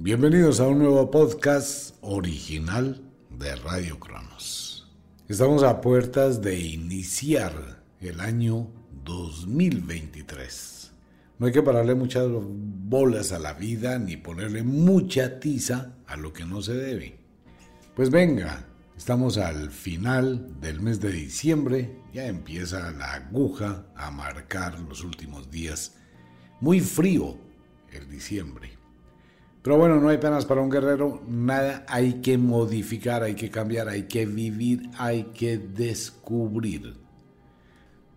Bienvenidos a un nuevo podcast original de Radio Cronos. Estamos a puertas de iniciar el año 2023. No hay que pararle muchas bolas a la vida ni ponerle mucha tiza a lo que no se debe. Pues venga, estamos al final del mes de diciembre, ya empieza la aguja a marcar los últimos días. Muy frío el diciembre. Pero bueno, no hay penas para un guerrero, nada hay que modificar, hay que cambiar, hay que vivir, hay que descubrir.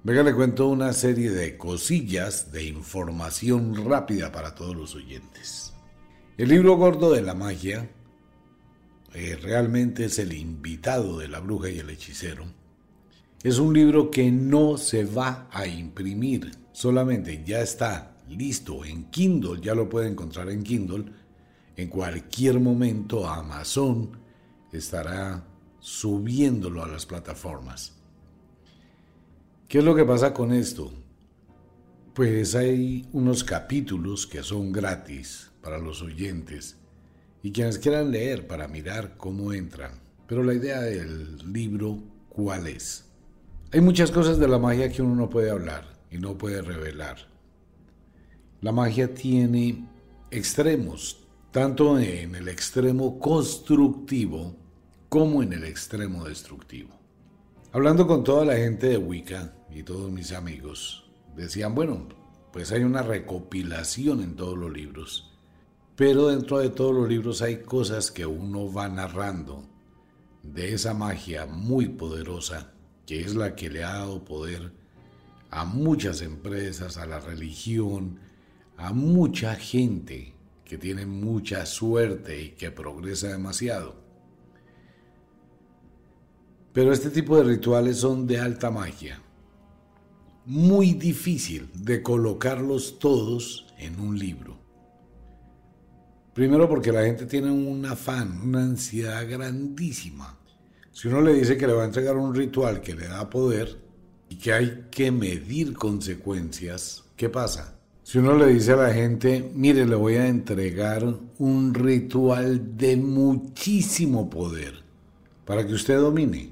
Venga, le cuento una serie de cosillas de información rápida para todos los oyentes. El libro gordo de la magia eh, realmente es el invitado de la bruja y el hechicero. Es un libro que no se va a imprimir, solamente ya está listo en Kindle, ya lo puede encontrar en Kindle en cualquier momento Amazon estará subiéndolo a las plataformas. ¿Qué es lo que pasa con esto? Pues hay unos capítulos que son gratis para los oyentes y quienes quieran leer para mirar cómo entran. Pero la idea del libro, ¿cuál es? Hay muchas cosas de la magia que uno no puede hablar y no puede revelar. La magia tiene extremos, tanto en el extremo constructivo como en el extremo destructivo. Hablando con toda la gente de Wicca y todos mis amigos, decían, bueno, pues hay una recopilación en todos los libros, pero dentro de todos los libros hay cosas que uno va narrando de esa magia muy poderosa, que es la que le ha dado poder a muchas empresas, a la religión, a mucha gente que tiene mucha suerte y que progresa demasiado. Pero este tipo de rituales son de alta magia. Muy difícil de colocarlos todos en un libro. Primero porque la gente tiene un afán, una ansiedad grandísima. Si uno le dice que le va a entregar un ritual que le da poder y que hay que medir consecuencias, ¿qué pasa? Si uno le dice a la gente, mire, le voy a entregar un ritual de muchísimo poder para que usted domine,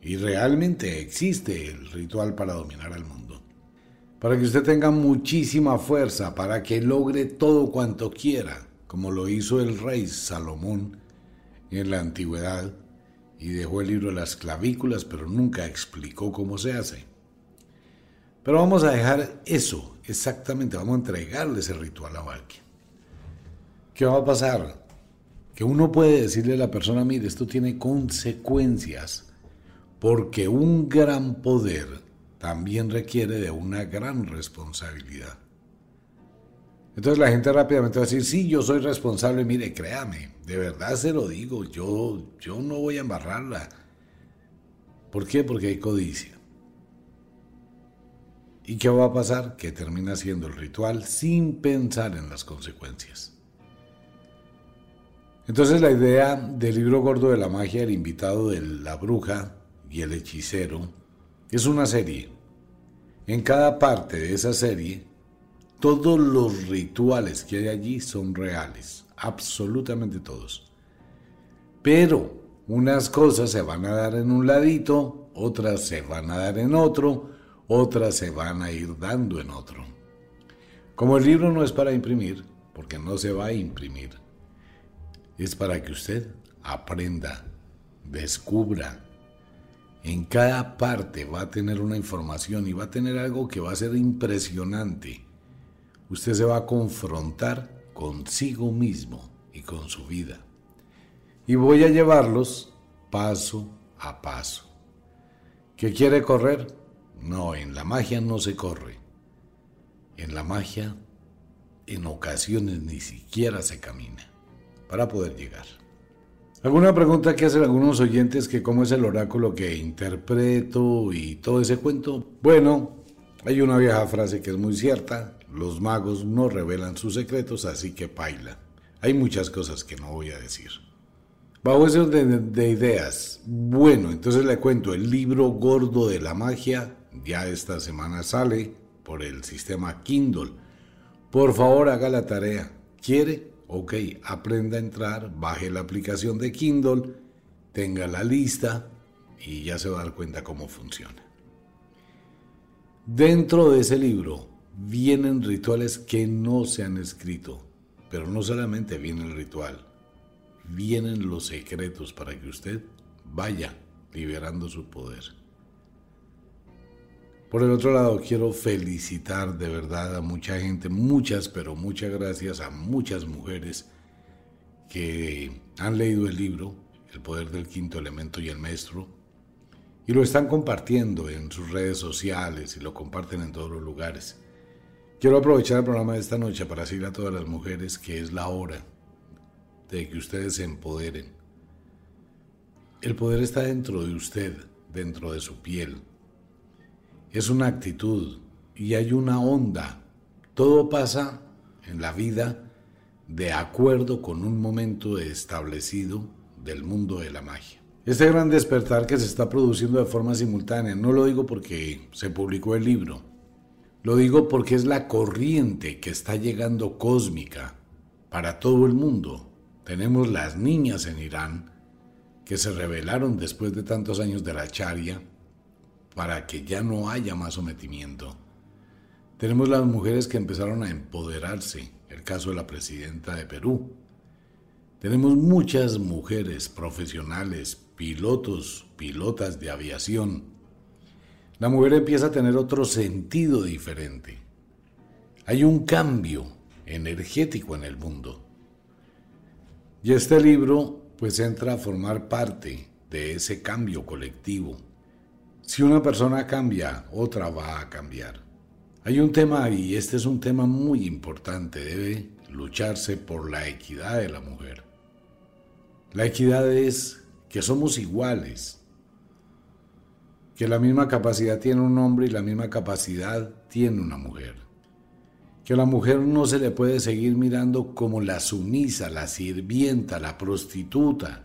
y realmente existe el ritual para dominar al mundo, para que usted tenga muchísima fuerza, para que logre todo cuanto quiera, como lo hizo el rey Salomón en la antigüedad, y dejó el libro de las clavículas, pero nunca explicó cómo se hace. Pero vamos a dejar eso, exactamente, vamos a entregarle ese ritual a alguien. ¿Qué va a pasar? Que uno puede decirle a la persona, mire, esto tiene consecuencias, porque un gran poder también requiere de una gran responsabilidad. Entonces la gente rápidamente va a decir, sí, yo soy responsable, mire, créame, de verdad se lo digo, yo, yo no voy a embarrarla. ¿Por qué? Porque hay codicia. ¿Y qué va a pasar? Que termina haciendo el ritual sin pensar en las consecuencias. Entonces la idea del libro gordo de la magia, el invitado de la bruja y el hechicero, es una serie. En cada parte de esa serie, todos los rituales que hay allí son reales, absolutamente todos. Pero unas cosas se van a dar en un ladito, otras se van a dar en otro, otras se van a ir dando en otro. Como el libro no es para imprimir, porque no se va a imprimir, es para que usted aprenda, descubra. En cada parte va a tener una información y va a tener algo que va a ser impresionante. Usted se va a confrontar consigo mismo y con su vida. Y voy a llevarlos paso a paso. ¿Qué quiere correr? No, en la magia no se corre. En la magia, en ocasiones ni siquiera se camina para poder llegar. ¿Alguna pregunta que hacen algunos oyentes que cómo es el oráculo que interpreto y todo ese cuento? Bueno, hay una vieja frase que es muy cierta, los magos no revelan sus secretos, así que paila. Hay muchas cosas que no voy a decir. Bajo ese de ideas, bueno, entonces le cuento, el libro gordo de la magia ya esta semana sale por el sistema Kindle. Por favor, haga la tarea. ¿Quiere? Ok, aprenda a entrar, baje la aplicación de Kindle, tenga la lista y ya se va a dar cuenta cómo funciona. Dentro de ese libro vienen rituales que no se han escrito, pero no solamente viene el ritual, vienen los secretos para que usted vaya liberando su poder. Por el otro lado, quiero felicitar de verdad a mucha gente, muchas, pero muchas gracias a muchas mujeres que han leído el libro, El poder del quinto elemento y el maestro, y lo están compartiendo en sus redes sociales y lo comparten en todos los lugares. Quiero aprovechar el programa de esta noche para decirle a todas las mujeres que es la hora de que ustedes se empoderen. El poder está dentro de usted, dentro de su piel. Es una actitud y hay una onda. Todo pasa en la vida de acuerdo con un momento establecido del mundo de la magia. Este gran despertar que se está produciendo de forma simultánea, no lo digo porque se publicó el libro, lo digo porque es la corriente que está llegando cósmica para todo el mundo. Tenemos las niñas en Irán que se rebelaron después de tantos años de la charia para que ya no haya más sometimiento. Tenemos las mujeres que empezaron a empoderarse, el caso de la presidenta de Perú. Tenemos muchas mujeres profesionales, pilotos, pilotas de aviación. La mujer empieza a tener otro sentido diferente. Hay un cambio energético en el mundo. Y este libro pues entra a formar parte de ese cambio colectivo. Si una persona cambia, otra va a cambiar. Hay un tema y este es un tema muy importante, debe lucharse por la equidad de la mujer. La equidad es que somos iguales, que la misma capacidad tiene un hombre y la misma capacidad tiene una mujer que a la mujer no se le puede seguir mirando como la sumisa, la sirvienta, la prostituta,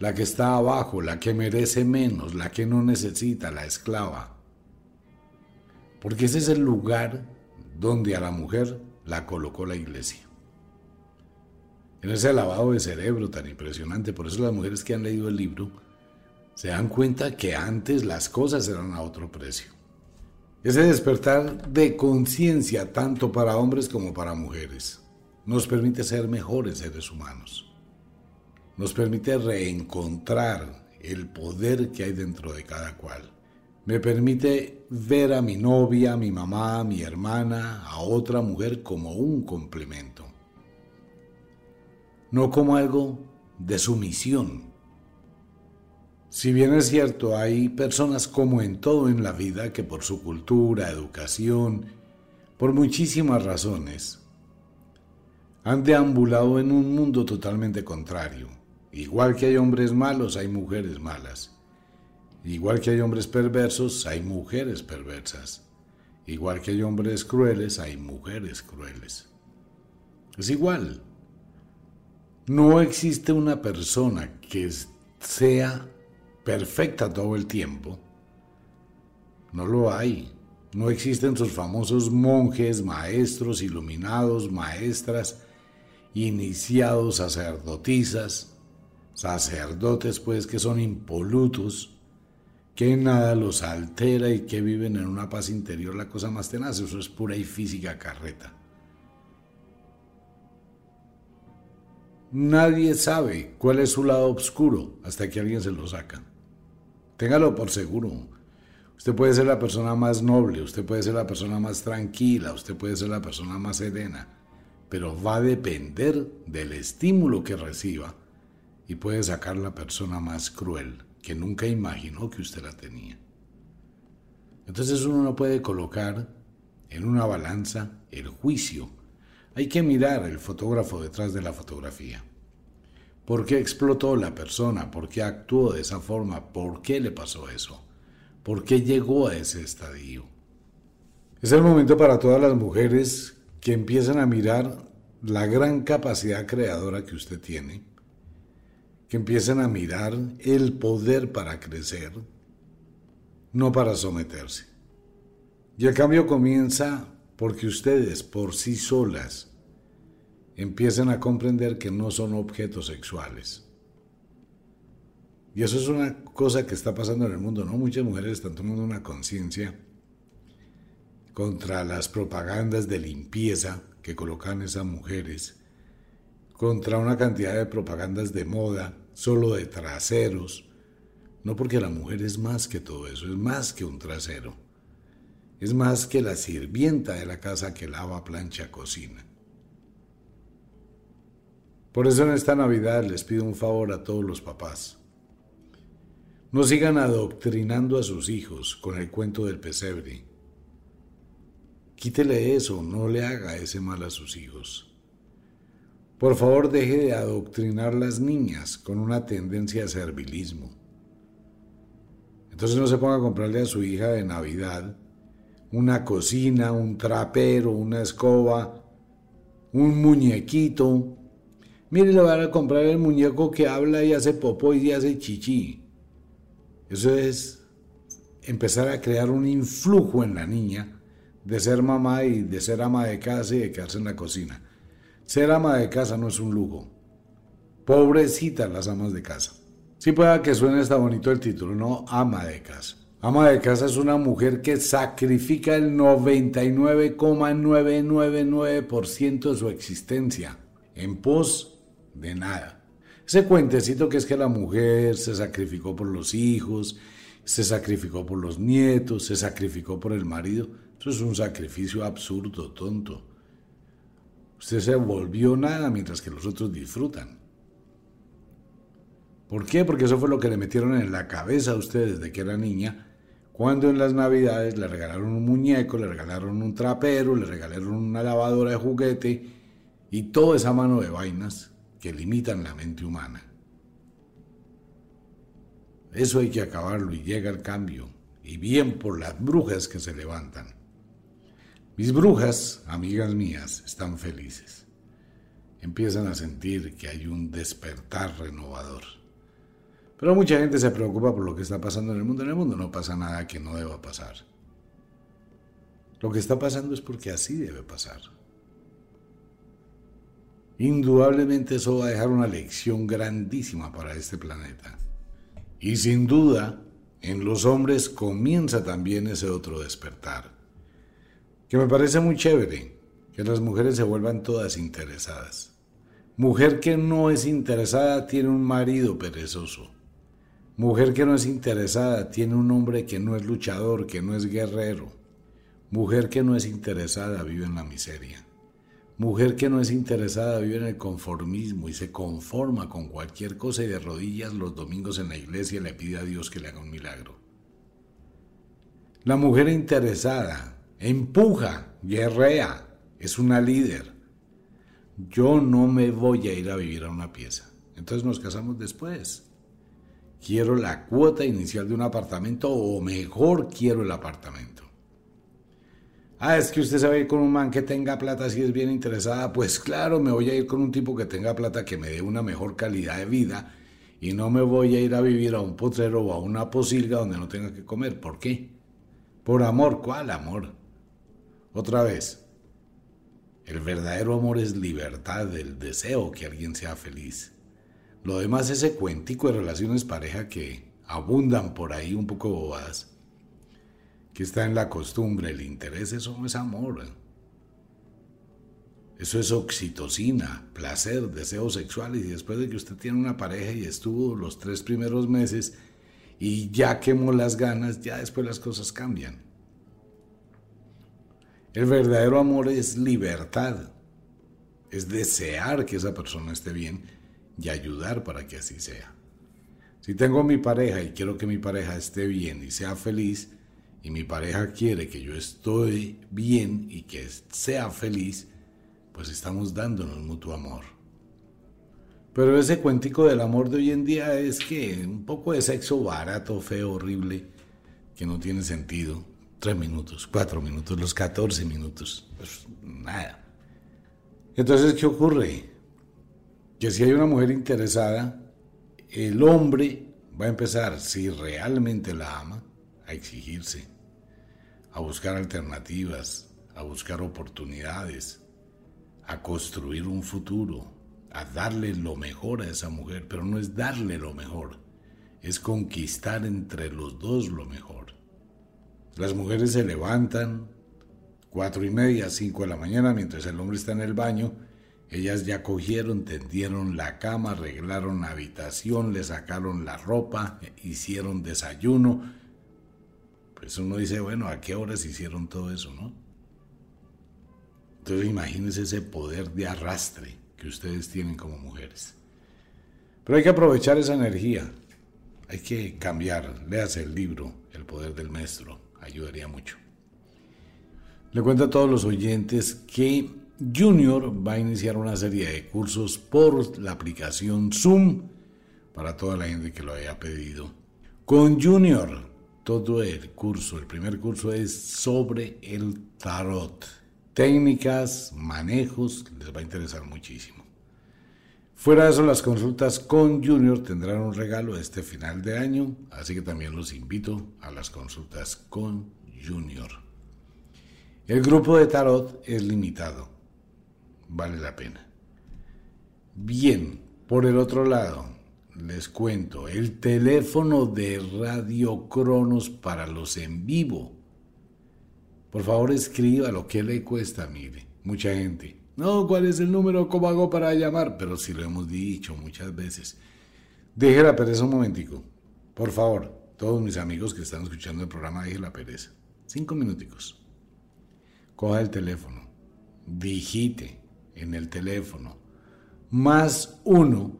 la que está abajo, la que merece menos, la que no necesita, la esclava. Porque ese es el lugar donde a la mujer la colocó la iglesia. En ese lavado de cerebro tan impresionante, por eso las mujeres que han leído el libro se dan cuenta que antes las cosas eran a otro precio. Ese despertar de conciencia tanto para hombres como para mujeres nos permite ser mejores seres humanos. Nos permite reencontrar el poder que hay dentro de cada cual. Me permite ver a mi novia, a mi mamá, a mi hermana, a otra mujer como un complemento. No como algo de sumisión, si bien es cierto, hay personas como en todo en la vida que por su cultura, educación, por muchísimas razones, han deambulado en un mundo totalmente contrario. Igual que hay hombres malos, hay mujeres malas. Igual que hay hombres perversos, hay mujeres perversas. Igual que hay hombres crueles, hay mujeres crueles. Es igual. No existe una persona que sea perfecta todo el tiempo. No lo hay. No existen sus famosos monjes, maestros, iluminados, maestras, iniciados, sacerdotisas, sacerdotes pues que son impolutos, que nada los altera y que viven en una paz interior, la cosa más tenaz, eso es pura y física carreta. Nadie sabe cuál es su lado oscuro hasta que alguien se lo saca. Téngalo por seguro. Usted puede ser la persona más noble, usted puede ser la persona más tranquila, usted puede ser la persona más serena, pero va a depender del estímulo que reciba y puede sacar la persona más cruel que nunca imaginó que usted la tenía. Entonces uno no puede colocar en una balanza el juicio hay que mirar el fotógrafo detrás de la fotografía. ¿Por qué explotó la persona? ¿Por qué actuó de esa forma? ¿Por qué le pasó eso? ¿Por qué llegó a ese estadio? Es el momento para todas las mujeres que empiezan a mirar la gran capacidad creadora que usted tiene, que empiecen a mirar el poder para crecer, no para someterse. Y el cambio comienza porque ustedes por sí solas empiezan a comprender que no son objetos sexuales. Y eso es una cosa que está pasando en el mundo, ¿no? Muchas mujeres están tomando una conciencia contra las propagandas de limpieza que colocan esas mujeres, contra una cantidad de propagandas de moda, solo de traseros, no porque la mujer es más que todo eso, es más que un trasero es más que la sirvienta de la casa que lava, plancha, cocina. Por eso en esta Navidad les pido un favor a todos los papás. No sigan adoctrinando a sus hijos con el cuento del pesebre. Quítele eso, no le haga ese mal a sus hijos. Por favor, deje de adoctrinar las niñas con una tendencia a servilismo. Entonces no se ponga a comprarle a su hija de Navidad una cocina, un trapero, una escoba, un muñequito. Mire, le van a comprar el muñeco que habla y hace popó y hace chichi. Eso es empezar a crear un influjo en la niña de ser mamá y de ser ama de casa y de quedarse en la cocina. Ser ama de casa no es un lujo. Pobrecitas las amas de casa. Sí pueda que suene hasta bonito el título, no ama de casa. Ama de casa es una mujer que sacrifica el 99,999% de su existencia en pos de nada. Ese cuentecito que es que la mujer se sacrificó por los hijos, se sacrificó por los nietos, se sacrificó por el marido, eso es un sacrificio absurdo, tonto. Usted se volvió nada mientras que los otros disfrutan. ¿Por qué? Porque eso fue lo que le metieron en la cabeza a usted desde que era niña cuando en las navidades le regalaron un muñeco, le regalaron un trapero, le regalaron una lavadora de juguete y toda esa mano de vainas que limitan la mente humana. Eso hay que acabarlo y llega el cambio, y bien por las brujas que se levantan. Mis brujas, amigas mías, están felices. Empiezan a sentir que hay un despertar renovador. Pero mucha gente se preocupa por lo que está pasando en el mundo. En el mundo no pasa nada que no deba pasar. Lo que está pasando es porque así debe pasar. Indudablemente eso va a dejar una lección grandísima para este planeta. Y sin duda, en los hombres comienza también ese otro despertar. Que me parece muy chévere, que las mujeres se vuelvan todas interesadas. Mujer que no es interesada tiene un marido perezoso. Mujer que no es interesada tiene un hombre que no es luchador, que no es guerrero. Mujer que no es interesada vive en la miseria. Mujer que no es interesada vive en el conformismo y se conforma con cualquier cosa y de rodillas los domingos en la iglesia le pide a Dios que le haga un milagro. La mujer interesada empuja, guerrea, es una líder. Yo no me voy a ir a vivir a una pieza. Entonces nos casamos después quiero la cuota inicial de un apartamento o mejor quiero el apartamento. Ah, es que usted se va a ir con un man que tenga plata si es bien interesada. Pues claro, me voy a ir con un tipo que tenga plata que me dé una mejor calidad de vida y no me voy a ir a vivir a un potrero o a una posilga donde no tenga que comer. ¿Por qué? Por amor. ¿Cuál amor? Otra vez. El verdadero amor es libertad, el deseo que alguien sea feliz. Lo demás, ese cuentico de relaciones pareja que abundan por ahí un poco bobadas, que está en la costumbre, el interés, eso no es amor. Eso es oxitocina, placer, deseos sexuales. Y después de que usted tiene una pareja y estuvo los tres primeros meses y ya quemó las ganas, ya después las cosas cambian. El verdadero amor es libertad, es desear que esa persona esté bien y ayudar para que así sea. Si tengo mi pareja y quiero que mi pareja esté bien y sea feliz, y mi pareja quiere que yo estoy bien y que sea feliz, pues estamos dándonos mutuo amor. Pero ese cuentico del amor de hoy en día es que un poco de sexo barato, feo, horrible, que no tiene sentido. Tres minutos, cuatro minutos, los catorce minutos. Pues nada. Entonces, ¿qué ocurre? Que si hay una mujer interesada, el hombre va a empezar, si realmente la ama, a exigirse, a buscar alternativas, a buscar oportunidades, a construir un futuro, a darle lo mejor a esa mujer, pero no es darle lo mejor, es conquistar entre los dos lo mejor. Las mujeres se levantan cuatro y media, cinco de la mañana, mientras el hombre está en el baño, ellas ya cogieron, tendieron la cama, arreglaron la habitación, le sacaron la ropa, hicieron desayuno, pues uno dice, bueno, ¿a qué horas hicieron todo eso, no? Entonces imagínense ese poder de arrastre que ustedes tienen como mujeres. Pero hay que aprovechar esa energía. Hay que cambiar. Léase el libro, El poder del maestro. Ayudaría mucho. Le cuento a todos los oyentes que Junior va a iniciar una serie de cursos por la aplicación Zoom para toda la gente que lo haya pedido. Con Junior todo el curso, el primer curso es sobre el tarot. Técnicas, manejos, les va a interesar muchísimo. Fuera de eso, las consultas con Junior tendrán un regalo este final de año, así que también los invito a las consultas con Junior. El grupo de tarot es limitado, vale la pena. Bien, por el otro lado, les cuento, el teléfono de Radio Cronos para los en vivo. Por favor, escriba lo que le cuesta, mire, mucha gente. No, ¿cuál es el número? ¿Cómo hago para llamar? Pero si lo hemos dicho muchas veces. Deje la pereza un momentico. Por favor, todos mis amigos que están escuchando el programa, deje la pereza. Cinco minuticos. Coja el teléfono. Digite en el teléfono. Más uno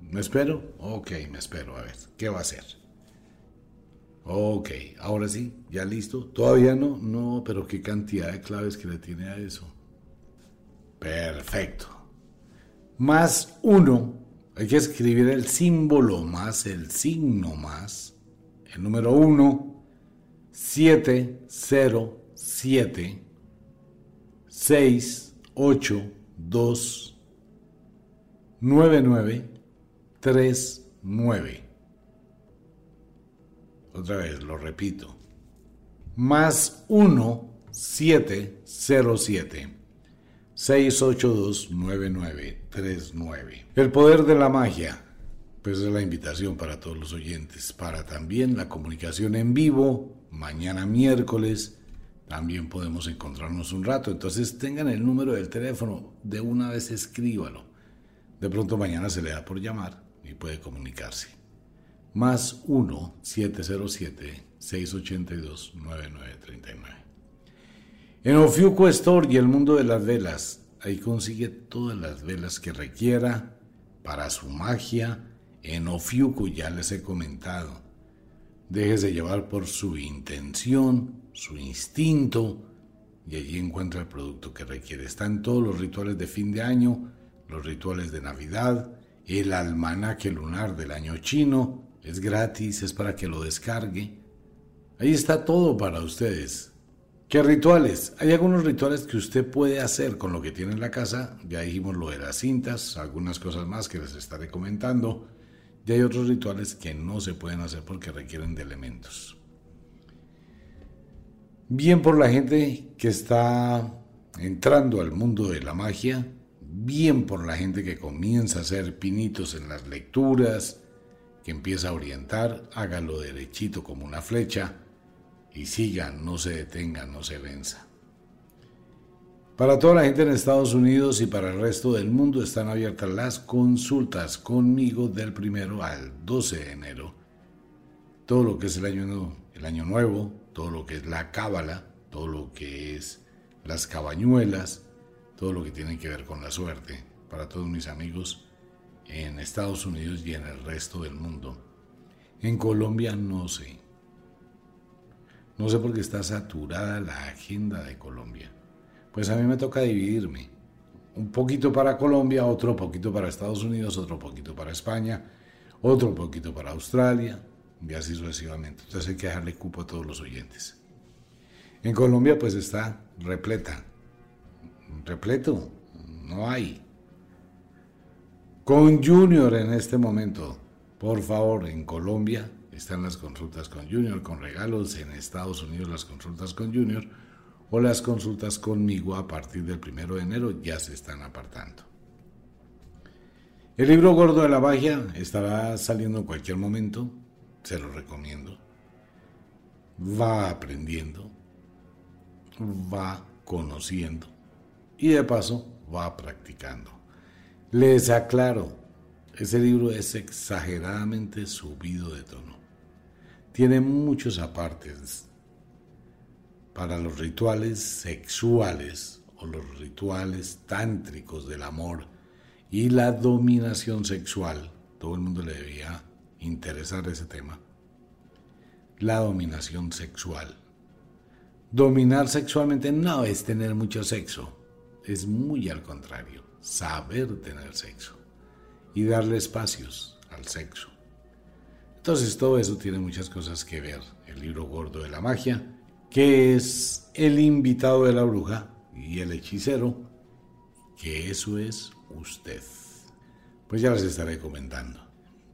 ¿Me espero? Ok, me espero. A ver, ¿qué va a hacer? Ok, ahora sí, ya listo. ¿Todavía no? No, pero qué cantidad de claves que le tiene a eso. Perfecto. Más uno. Hay que escribir el símbolo más el signo más. El número uno. Siete, cero, siete. Seis, ocho, dos. Nueve, nueve. 39. Otra vez, lo repito. Más 1 707 682 9939. El poder de la magia. Pues es la invitación para todos los oyentes, para también la comunicación en vivo, mañana miércoles, también podemos encontrarnos un rato. Entonces tengan el número del teléfono, de una vez escríbalo. De pronto mañana se le da por llamar y puede comunicarse. Más 1-707-682-9939. En Ofiuco Store y el mundo de las velas, ahí consigue todas las velas que requiera para su magia. En Ofiuco ya les he comentado. Déjese llevar por su intención, su instinto, y allí encuentra el producto que requiere. Están todos los rituales de fin de año, los rituales de Navidad, el almanaque lunar del año chino. Es gratis, es para que lo descargue. Ahí está todo para ustedes. ¿Qué rituales? Hay algunos rituales que usted puede hacer con lo que tiene en la casa. Ya dijimos lo de las cintas, algunas cosas más que les estaré comentando. Y hay otros rituales que no se pueden hacer porque requieren de elementos. Bien por la gente que está entrando al mundo de la magia, bien por la gente que comienza a hacer pinitos en las lecturas, que empieza a orientar, hágalo derechito como una flecha y siga, no se detenga, no se venza. Para toda la gente en Estados Unidos y para el resto del mundo están abiertas las consultas conmigo del primero al 12 de enero. Todo lo que es el año, el año nuevo, todo lo que es la cábala, todo lo que es las cabañuelas, todo lo que tiene que ver con la suerte, para todos mis amigos en Estados Unidos y en el resto del mundo. En Colombia no sé. No sé por qué está saturada la agenda de Colombia. Pues a mí me toca dividirme. Un poquito para Colombia, otro poquito para Estados Unidos, otro poquito para España, otro poquito para Australia, y así sucesivamente. Entonces hay que dejarle cupo a todos los oyentes. En Colombia pues está repleta, repleto, no hay. Con Junior en este momento, por favor, en Colombia están las consultas con Junior, con regalos, en Estados Unidos las consultas con Junior o las consultas conmigo a partir del primero de enero ya se están apartando. El libro gordo de la magia estará saliendo en cualquier momento, se lo recomiendo. Va aprendiendo, va conociendo y de paso va practicando. Les aclaro, ese libro es exageradamente subido de tono. Tiene muchos apartes para los rituales sexuales o los rituales tántricos del amor y la dominación sexual. Todo el mundo le debía interesar ese tema. La dominación sexual. Dominar sexualmente no es tener mucho sexo, es muy al contrario, saber tener sexo y darle espacios al sexo. Entonces todo eso tiene muchas cosas que ver. El libro gordo de la magia, que es el invitado de la bruja y el hechicero, que eso es usted. Pues ya les estaré comentando.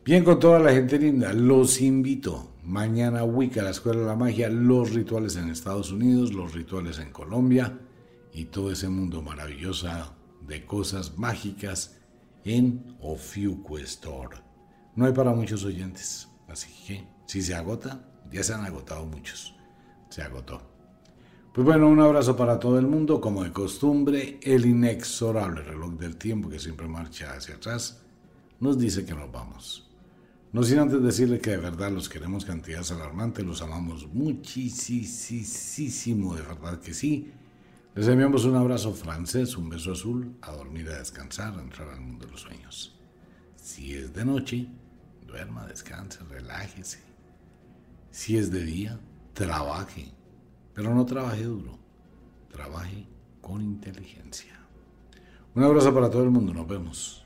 Bien, con toda la gente linda, los invito mañana Wicca, la Escuela de la Magia, los rituales en Estados Unidos, los rituales en Colombia y todo ese mundo maravilloso de cosas mágicas en Ofiuco Store. No hay para muchos oyentes, así que si se agota, ya se han agotado muchos. Se agotó. Pues bueno, un abrazo para todo el mundo, como de costumbre, el inexorable reloj del tiempo que siempre marcha hacia atrás nos dice que nos vamos. No sin antes decirle que de verdad los queremos cantidades alarmantes, los amamos muchísimo, de verdad que sí. Les enviamos un abrazo francés, un beso azul, a dormir, a descansar, a entrar al mundo de los sueños. Si es de noche, duerma, descanse, relájese. Si es de día, trabaje, pero no trabaje duro, trabaje con inteligencia. Un abrazo para todo el mundo, nos vemos.